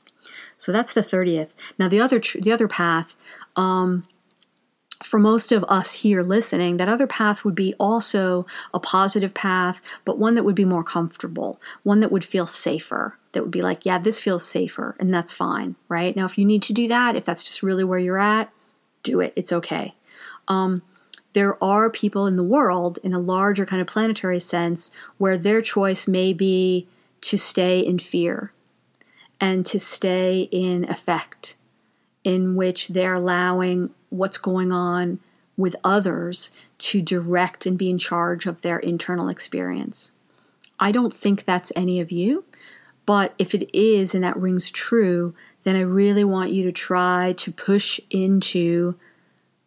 So that's the 30th. Now, the other tr- the other path. Um, for most of us here listening, that other path would be also a positive path, but one that would be more comfortable, one that would feel safer, that would be like, yeah, this feels safer, and that's fine, right? Now, if you need to do that, if that's just really where you're at, do it. It's okay. Um, there are people in the world, in a larger kind of planetary sense, where their choice may be to stay in fear and to stay in effect, in which they're allowing what's going on with others to direct and be in charge of their internal experience. I don't think that's any of you. But if it is and that rings true, then I really want you to try to push into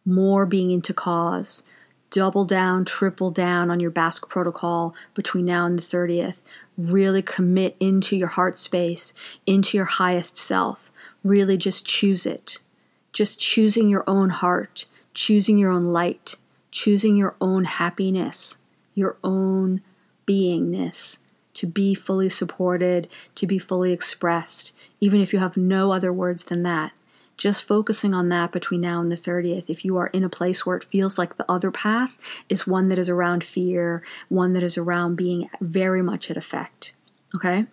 more being into cause. Double down, triple down on your Basque protocol between now and the 30th. Really commit into your heart space, into your highest self. Really just choose it. Just choosing your own heart, choosing your own light, choosing your own happiness, your own beingness to be fully supported, to be fully expressed, even if you have no other words than that. Just focusing on that between now and the 30th, if you are in a place where it feels like the other path is one that is around fear, one that is around being very much at effect. Okay?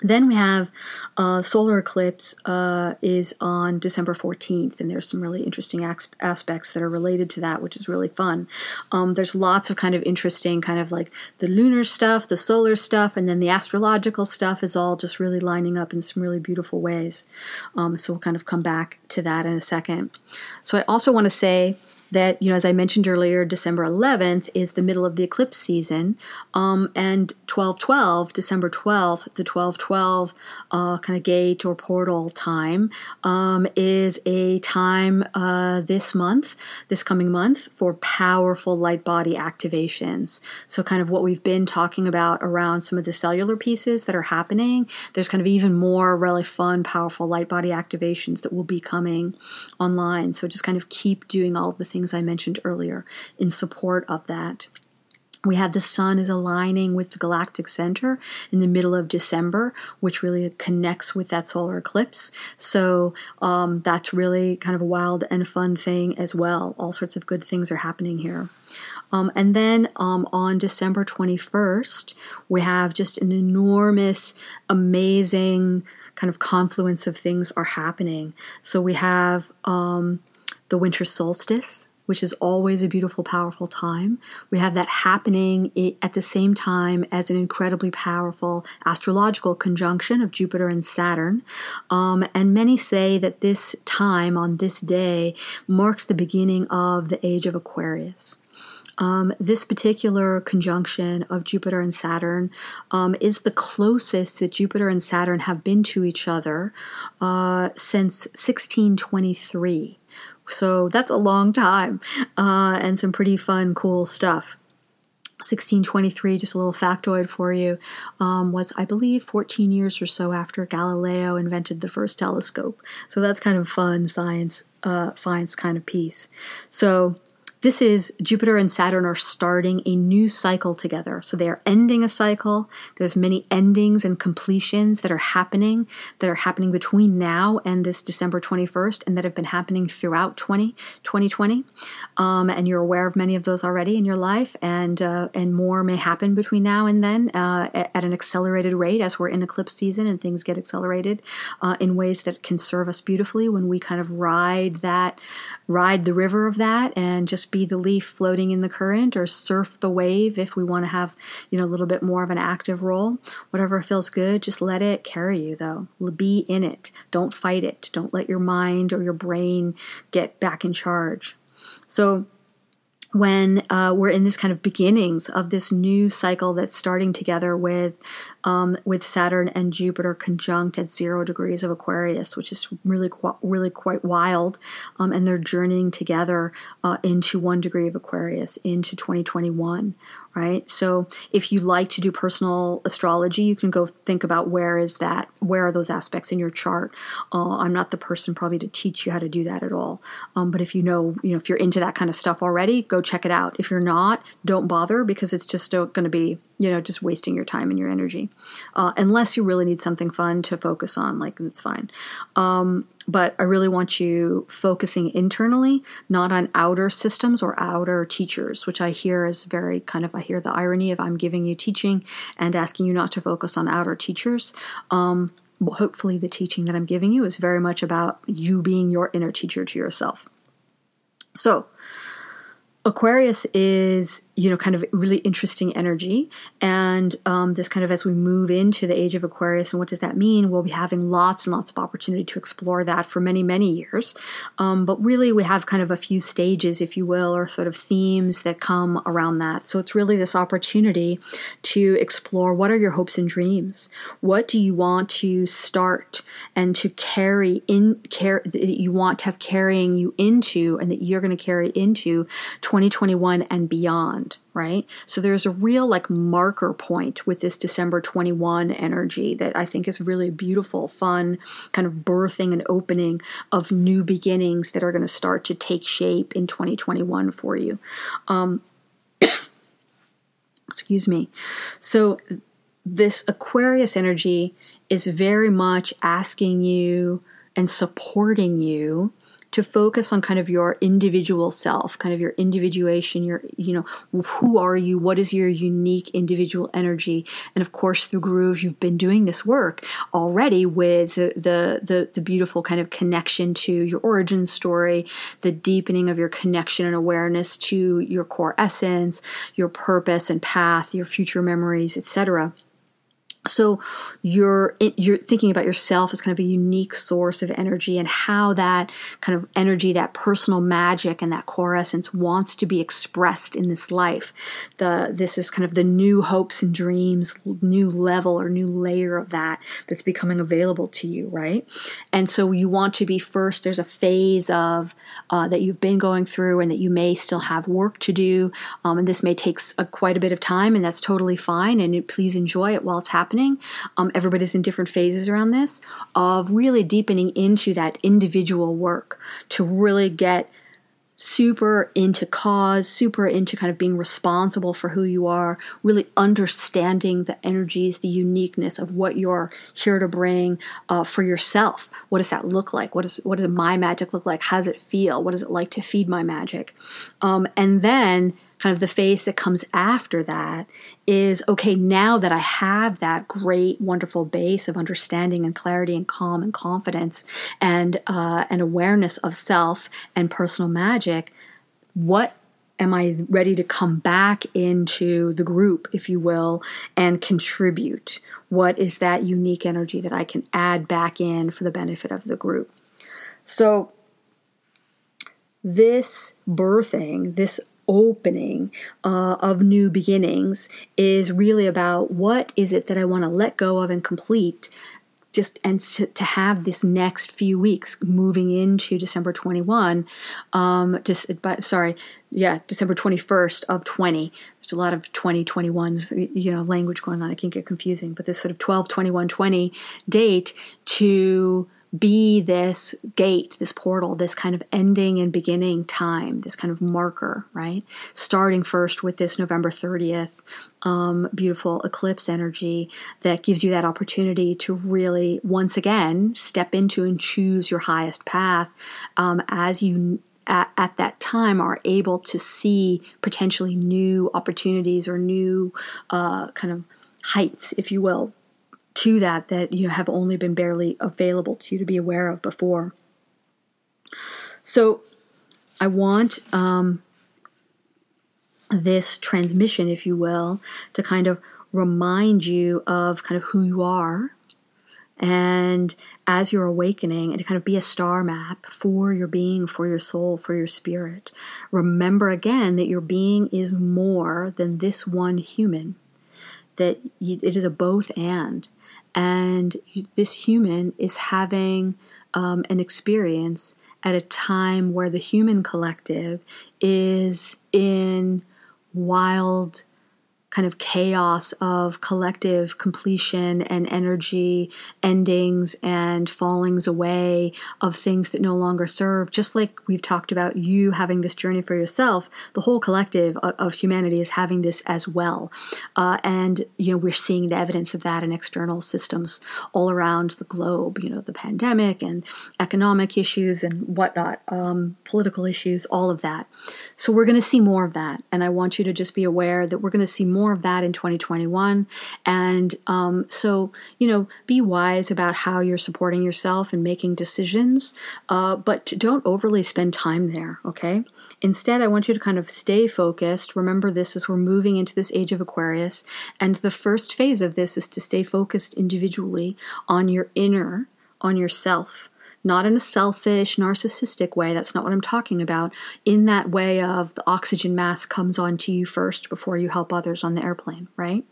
Then we have uh, solar eclipse uh, is on December 14th, and there's some really interesting as- aspects that are related to that, which is really fun. Um, there's lots of kind of interesting, kind of like the lunar stuff, the solar stuff, and then the astrological stuff is all just really lining up in some really beautiful ways. Um, so we'll kind of come back to that in a second. So I also want to say that, you know, as I mentioned earlier, December 11th is the middle of the eclipse season, um, and 1212, December 12th, the 1212 uh, kind of gate or portal time um, is a time uh, this month, this coming month, for powerful light body activations. So, kind of what we've been talking about around some of the cellular pieces that are happening, there's kind of even more really fun, powerful light body activations that will be coming online. So, just kind of keep doing all of the things things I mentioned earlier in support of that. we have the sun is aligning with the galactic center in the middle of December, which really connects with that solar eclipse. So um, that's really kind of a wild and fun thing as well. All sorts of good things are happening here. Um, and then um, on December 21st, we have just an enormous, amazing kind of confluence of things are happening. So we have um, the winter solstice, which is always a beautiful, powerful time. We have that happening at the same time as an incredibly powerful astrological conjunction of Jupiter and Saturn. Um, and many say that this time on this day marks the beginning of the age of Aquarius. Um, this particular conjunction of Jupiter and Saturn um, is the closest that Jupiter and Saturn have been to each other uh, since 1623. So that's a long time uh, and some pretty fun, cool stuff. 1623, just a little factoid for you, um, was, I believe, 14 years or so after Galileo invented the first telescope. So that's kind of fun science, uh, science kind of piece. So this is Jupiter and Saturn are starting a new cycle together. So they are ending a cycle. There's many endings and completions that are happening that are happening between now and this December 21st and that have been happening throughout 20, 2020. Um, and you're aware of many of those already in your life and uh, and more may happen between now and then uh, at, an accelerated rate as we're in eclipse season and things get accelerated uh, in ways that can serve us beautifully when we kind of ride that ride the river of that and just be the leaf floating in the current or surf the wave if we want to have, you know, a little bit more of an active role. Whatever feels good, just let it carry you though. Be in it. Don't fight it. Don't let your mind or your brain get back in charge. So when uh, we're in this kind of beginnings of this new cycle that's starting together with um, with Saturn and Jupiter conjunct at zero degrees of Aquarius, which is really qu- really quite wild, um, and they're journeying together uh, into one degree of Aquarius into 2021 right? So if you like to do personal astrology, you can go think about where is that, where are those aspects in your chart. Uh, I'm not the person probably to teach you how to do that at all. Um, but if you know, you know, if you're into that kind of stuff already, go check it out. If you're not, don't bother because it's just going to be you know, just wasting your time and your energy. Uh, unless you really need something fun to focus on, like that's fine. Um, but I really want you focusing internally, not on outer systems or outer teachers, which I hear is very kind of, I hear the irony of I'm giving you teaching and asking you not to focus on outer teachers. Um, hopefully, the teaching that I'm giving you is very much about you being your inner teacher to yourself. So, Aquarius is you know, kind of really interesting energy. And um, this kind of as we move into the age of Aquarius, and what does that mean? We'll be having lots and lots of opportunity to explore that for many, many years. Um, but really, we have kind of a few stages, if you will, or sort of themes that come around that. So it's really this opportunity to explore what are your hopes and dreams? What do you want to start and to carry in, care that you want to have carrying you into, and that you're going to carry into 2021 and beyond? right? So there's a real like marker point with this December 21 energy that I think is really beautiful, fun, kind of birthing and opening of new beginnings that are going to start to take shape in 2021 for you. Um, excuse me. So this Aquarius energy is very much asking you and supporting you to focus on kind of your individual self, kind of your individuation, your, you know, who are you? What is your unique individual energy? And of course, through Groove, you've been doing this work already with the, the, the, the beautiful kind of connection to your origin story, the deepening of your connection and awareness to your core essence, your purpose and path, your future memories, etc. So you're you're thinking about yourself as kind of a unique source of energy and how that kind of energy, that personal magic and that core essence wants to be expressed in this life. The this is kind of the new hopes and dreams, new level or new layer of that that's becoming available to you, right? And so you want to be first. There's a phase of uh, that you've been going through and that you may still have work to do, um, and this may take a, quite a bit of time, and that's totally fine. And please enjoy it while it's happening happening. Um, everybody's in different phases around this of really deepening into that individual work to really get super into cause, super into kind of being responsible for who you are, really understanding the energies, the uniqueness of what you're here to bring uh, for yourself. What does that look like? What, is, what does my magic look like? How does it feel? What does it like to feed my magic? Um, and then kind of the phase that comes after that is okay, now that I have that great, wonderful base of understanding and clarity and calm and confidence and uh, awareness of self and personal magic, what am I ready to come back into the group, if you will, and contribute? What is that unique energy that I can add back in for the benefit of the group? So, this birthing, this opening uh, of new beginnings is really about what is it that I want to let go of and complete just and to, to, have this next few weeks moving into December 21 um just but sorry yeah December 21st of 20 there's a lot of 2021s you know language going on. It can get confusing but this sort of 12 21 20 date to be this gate, this portal, this kind of ending and beginning time, this kind of marker, right? Starting first with this November 30th um, beautiful eclipse energy that gives you that opportunity to really, once again, step into and choose your highest path um, as you at, at, that time are able to see potentially new opportunities or new uh, kind of heights, if you will, to that that you know have only been barely available to you to be aware of before. So, I want um, this transmission, if you will, to kind of remind you of kind of who you are. And as you're awakening and to kind of be a star map for your being for your soul for your spirit. Remember again that your being is more than this one human that it is a both and. And this human is having um, an experience at a time where the human collective is in wild kind of chaos of collective completion and energy endings and fallings away of things that no longer serve. Just like we've talked about you having this journey for yourself the whole collective of, of humanity is having this as well. Uh, and you know we're seeing the evidence of that in external systems all around the globe you know the pandemic and economic issues and whatnot um, political issues all of that. So we're going to see more of that and i want you to just be aware that we're going to see more more of that in 2021. And um, so, you know, be wise about how you're supporting yourself and making decisions, uh, but don't overly spend time there, okay? Instead, I want you to kind of stay focused. Remember this as we're moving into this age of Aquarius. And the first phase of this is to stay focused individually on your inner, on yourself not in a selfish, narcissistic way. That's not what I'm talking about. In that way of the oxygen mask comes onto you first before you help others on the airplane, right?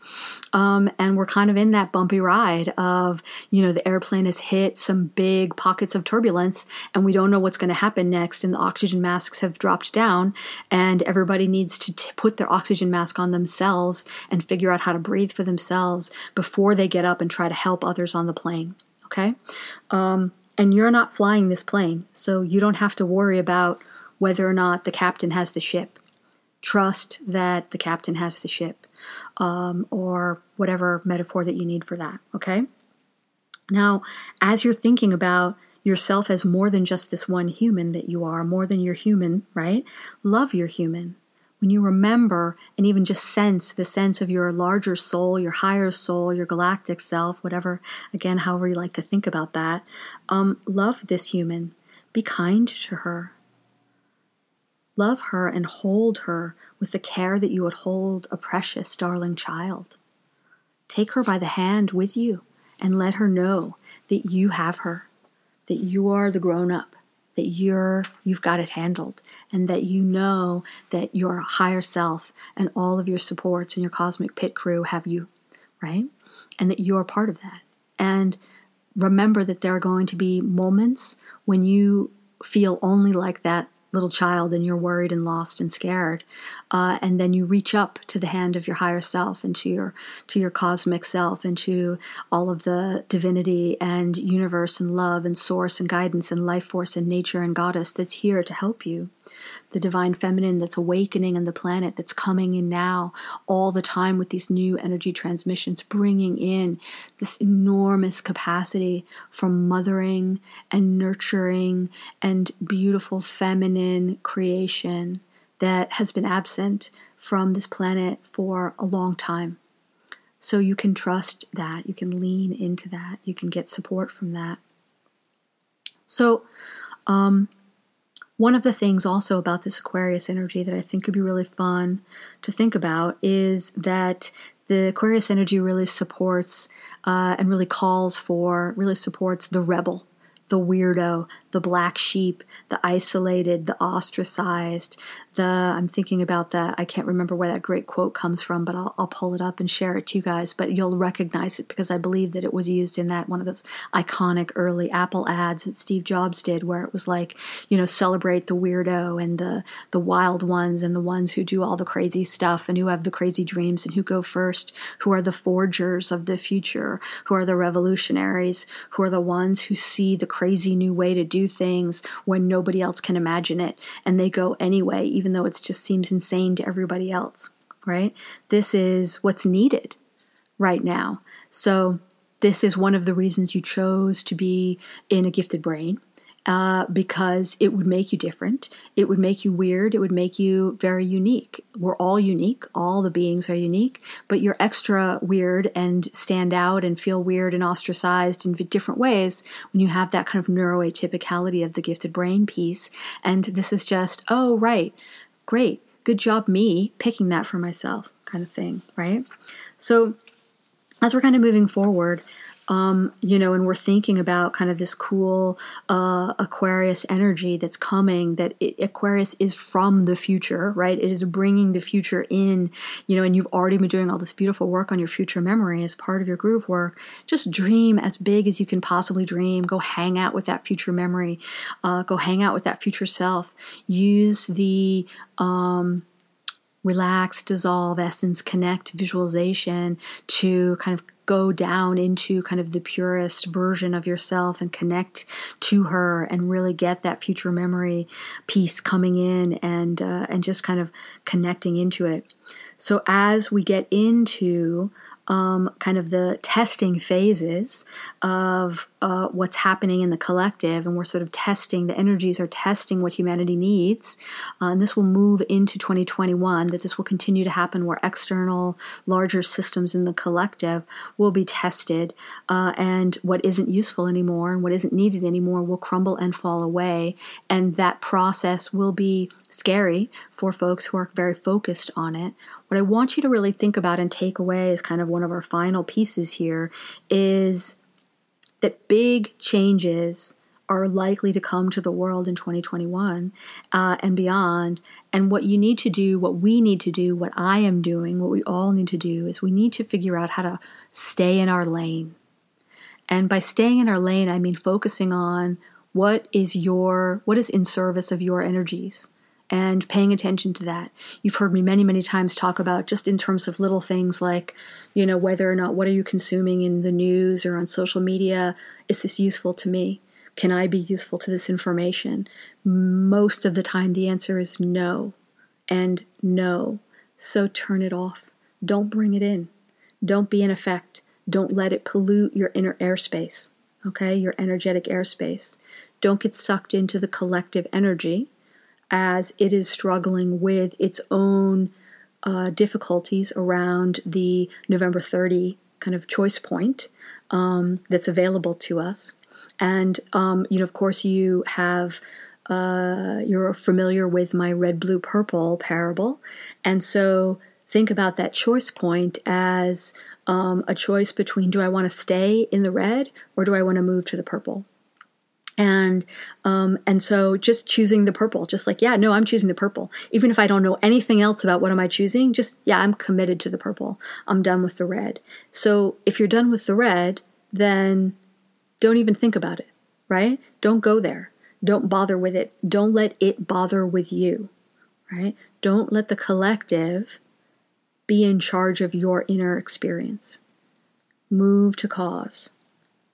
Um, and we're kind of in that bumpy ride of, you know, the airplane has hit some big pockets of turbulence and we don't know what's going to happen next. And the oxygen masks have dropped down and everybody needs to t- put their oxygen mask on themselves and figure out how to breathe for themselves before they get up and try to help others on the plane. Okay? Um, and you're not flying this plane, so you don't have to worry about whether or not the captain has the ship. Trust that the captain has the ship, um, or whatever metaphor that you need for that, okay? Now, as you're thinking about yourself as more than just this one human that you are, more than your human, right? Love your human when you remember and even just sense the sense of your larger soul, your higher soul, your galactic self, whatever, again, however you like to think about that, um, love this human. Be kind to her. Love her and hold her with the care that you would hold a precious, darling child. Take her by the hand with you and let her know that you have her, that you are the grown up, that you're you've got it handled and that you know that your higher self and all of your supports and your cosmic pit crew have you right? And that you're part of that. And remember that there are going to be moments when you feel only like that little child and you're worried and lost and scared uh, and then you reach up to the hand of your higher self and to your to your cosmic self and to all of the divinity and universe and love and source and guidance and life force and nature and goddess that's here to help you the divine feminine that's awakening in the planet, that's coming in now all the time with these new energy transmissions, bringing in this enormous capacity for mothering and nurturing and beautiful feminine creation that has been absent from this planet for a long time. So you can trust that, you can lean into that, you can get support from that. So, um, one of the things also about this Aquarius energy that I think could be really fun to think about is that the Aquarius energy really supports uh, and really calls for, really supports the rebel the weirdo, the black sheep, the isolated, the ostracized, the I'm thinking about that. I can't remember where that great quote comes from, but I'll, I'll pull it up and share it to you guys. But you'll recognize it because I believe that it was used in that one of those iconic early Apple ads that Steve Jobs did, where it was like, you know, celebrate the weirdo and the the wild ones and the ones who do all the crazy stuff and who have the crazy dreams and who go first, who are the forgers of the future, who are the revolutionaries, who are the ones who see the crazy new way to do things when nobody else can imagine it and they go anyway, even though it just seems insane to everybody else, right? This is what's needed right now. So, this is one of the reasons you chose to be in a gifted brain uh, because it would make you different. It would make you weird. It would make you very unique. We're all unique. All the beings are unique, but you're extra weird and stand out and feel weird and ostracized in different ways when you have that kind of neuroatypicality of the gifted brain piece. And this is just, oh, right, great, good job, me picking that for myself, kind of thing, right? So, as we're kind of moving forward, um, you know, and we're thinking about kind of this cool uh, Aquarius energy that's coming, that it, Aquarius is from the future, right? It is bringing the future in, you know, and you've already been doing all this beautiful work on your future memory as part of your groove work. Just dream as big as you can possibly dream. Go hang out with that future memory. Uh, go hang out with that future self. Use the, um, relax, dissolve, essence, connect visualization to kind of go down into kind of the purest version of yourself and connect to her and really get that future memory piece coming in and uh, and just kind of connecting into it. So as we get into um, kind of the testing phases of uh, what's happening in the collective, and we're sort of testing, the energies are testing what humanity needs. Uh, and this will move into 2021, that this will continue to happen where external, larger systems in the collective will be tested, uh, and what isn't useful anymore and what isn't needed anymore will crumble and fall away. And that process will be scary for folks who are very focused on it. What I want you to really think about and take away as kind of one of our final pieces here is that big changes are likely to come to the world in 2021 uh, and beyond. And what you need to do, what we need to do, what I am doing, what we all need to do is we need to figure out how to stay in our lane. And by staying in our lane, I mean focusing on what is your what is in service of your energies and paying attention to that. You've heard me many, many times talk about just in terms of little things like, you know, whether or not what are you consuming in the news or on social media? Is this useful to me? Can I be useful to this information? Most of the time, the answer is no and no. So turn it off. Don't bring it in. Don't be in effect. Don't let it pollute your inner airspace, okay? Your energetic airspace. Don't get sucked into the collective energy as it is struggling with its own uh, difficulties around the November 30 kind of choice point um, that's available to us. And, um, you know, of course, you have. Uh, you're familiar with my red, blue, purple parable. And so think about that choice point as um, a choice between do I want to stay in the red or do I want to move to the purple? And um, and so just choosing the purple just like yeah no i'm choosing the purple. Even if i don't know anything else about what am i choosing just yeah i'm committed to the purple. I'm done with the red. So if you're done with the red then don't even think about it right? Don't go there. Don't bother with it. Don't let it bother with you right? Don't let the collective be in charge of your inner experience. Move to cause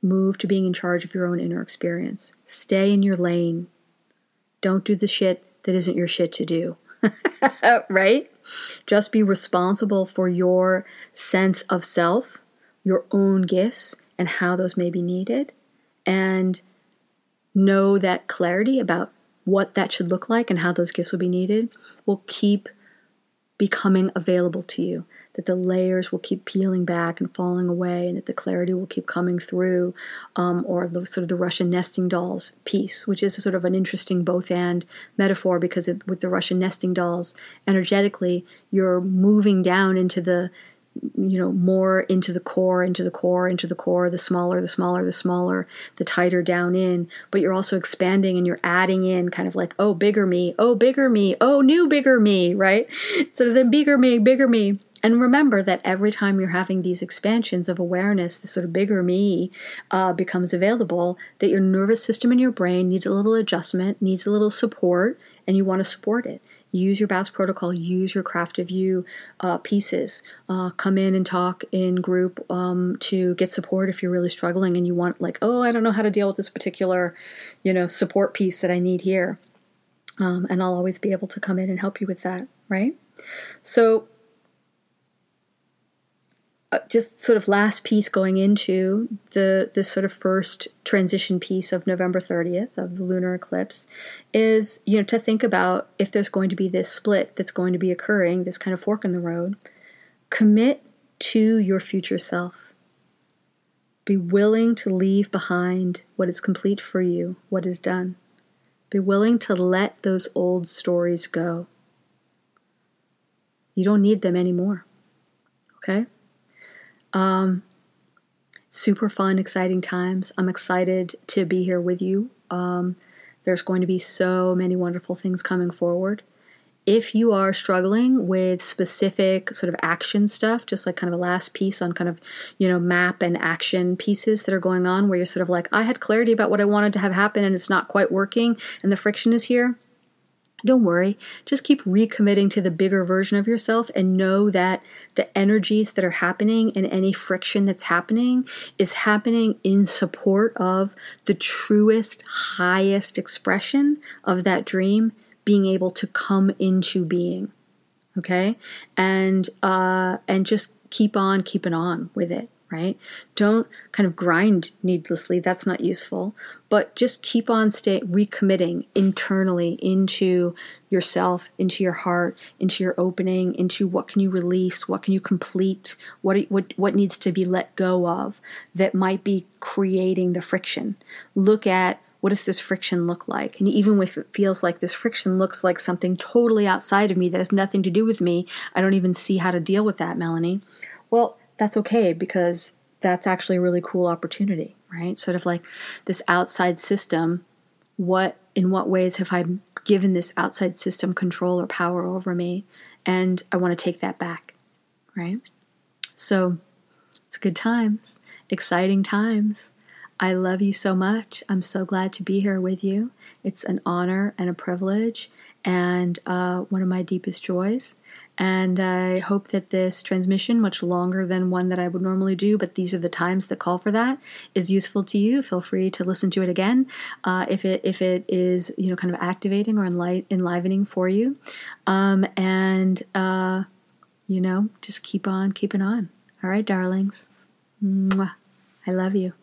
Move to being in charge of your own inner experience. Stay in your lane. Don't do the shit that isn't your shit to do. right? Just be responsible for your sense of self, your own gifts, and how those may be needed. And know that clarity about what that should look like and how those gifts will be needed will keep becoming available to you that the layers will keep peeling back and falling away, and that the clarity will keep coming through, um, or the sort of the Russian nesting dolls piece, which is sort of an interesting both and metaphor because it, with the Russian nesting dolls, energetically, you're moving down into the you know more into the core into the core into the core the smaller the smaller the smaller the tighter down in. But you're also expanding and you're adding in kind of like oh bigger me oh bigger me oh new bigger me right? So then bigger me bigger me and remember that every time you're having these expansions of awareness, the sort of bigger me uh, becomes available, that your nervous system and your brain needs a little adjustment, needs a little support, and you want to support it. Use your BASS protocol, use your craft of you uh, pieces. Uh, come in and talk in group um, to get support if you're really struggling and you want, like, oh, I don't know how to deal with this particular, you know, support piece that I need here. Um, and I'll always be able to come in and help you with that, right? So, Uh, just sort of last piece going into the the sort of first transition piece of November 30th of the lunar eclipse is you know to think about if there's going to be this split that's going to be occurring this kind of fork in the road commit to your future self. Be willing to leave behind what is complete for you what is done. Be willing to let those old stories go. You don't need them anymore okay um, super fun, exciting times. I'm excited to be here with you. Um, there's going to be so many wonderful things coming forward. If you are struggling with specific sort of action stuff, just like kind of a last piece on kind of, you know, map and action pieces that are going on where you're sort of like, I had clarity about what I wanted to have happen and it's not quite working and the friction is here don't worry. Just keep recommitting to the bigger version of yourself and know that the energies that are happening and any friction that's happening is happening in support of the truest, highest expression of that dream being able to come into being. Okay? And uh and just keep on keeping on with it right? Don't kind of grind needlessly. That's not useful. But just keep on stay recommitting internally into yourself, into your heart, into your opening, into what can you release, what can you complete, what what what needs to be let go of that might be creating the friction. Look at what does this friction look like? And even if it feels like this friction looks like something totally outside of me that has nothing to do with me, I don't even see how to deal with that, Melanie. Well, that's okay because that's actually a really cool opportunity, right? Sort of like this outside system. What, in what ways have I given this outside system control or power over me? And I want to take that back, right? So it's good times, exciting times. I love you so much. I'm so glad to be here with you. It's an honor and a privilege and uh, one of my deepest joys. And I hope that this transmission, much longer than one that I would normally do, but these are the times that call for that, is useful to you. Feel free to listen to it again uh, if it if it is you know kind of activating or enlight, enlivening for you. Um, and uh, you know, just keep on keeping on. All right, darlings. Mwah. I love you.